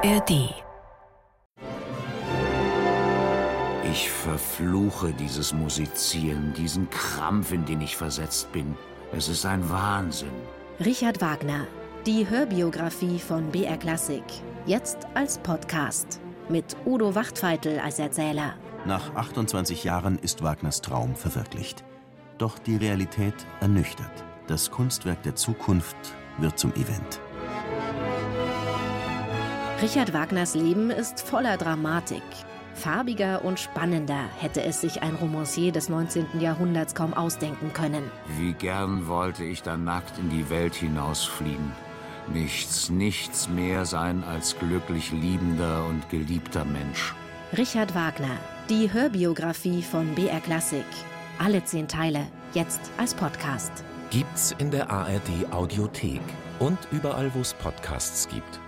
ARD. Ich verfluche dieses Musizieren, diesen Krampf, in den ich versetzt bin. Es ist ein Wahnsinn. Richard Wagner, die Hörbiografie von BR Klassik. Jetzt als Podcast. Mit Udo Wachtfeitel als Erzähler. Nach 28 Jahren ist Wagners Traum verwirklicht. Doch die Realität ernüchtert. Das Kunstwerk der Zukunft wird zum Event. Richard Wagners Leben ist voller Dramatik. Farbiger und spannender hätte es sich ein Romancier des 19. Jahrhunderts kaum ausdenken können. Wie gern wollte ich dann nackt in die Welt hinausfliegen. Nichts, nichts mehr sein als glücklich liebender und geliebter Mensch. Richard Wagner, die Hörbiografie von BR Klassik. Alle zehn Teile, jetzt als Podcast. Gibt's in der ARD Audiothek und überall, wo es Podcasts gibt.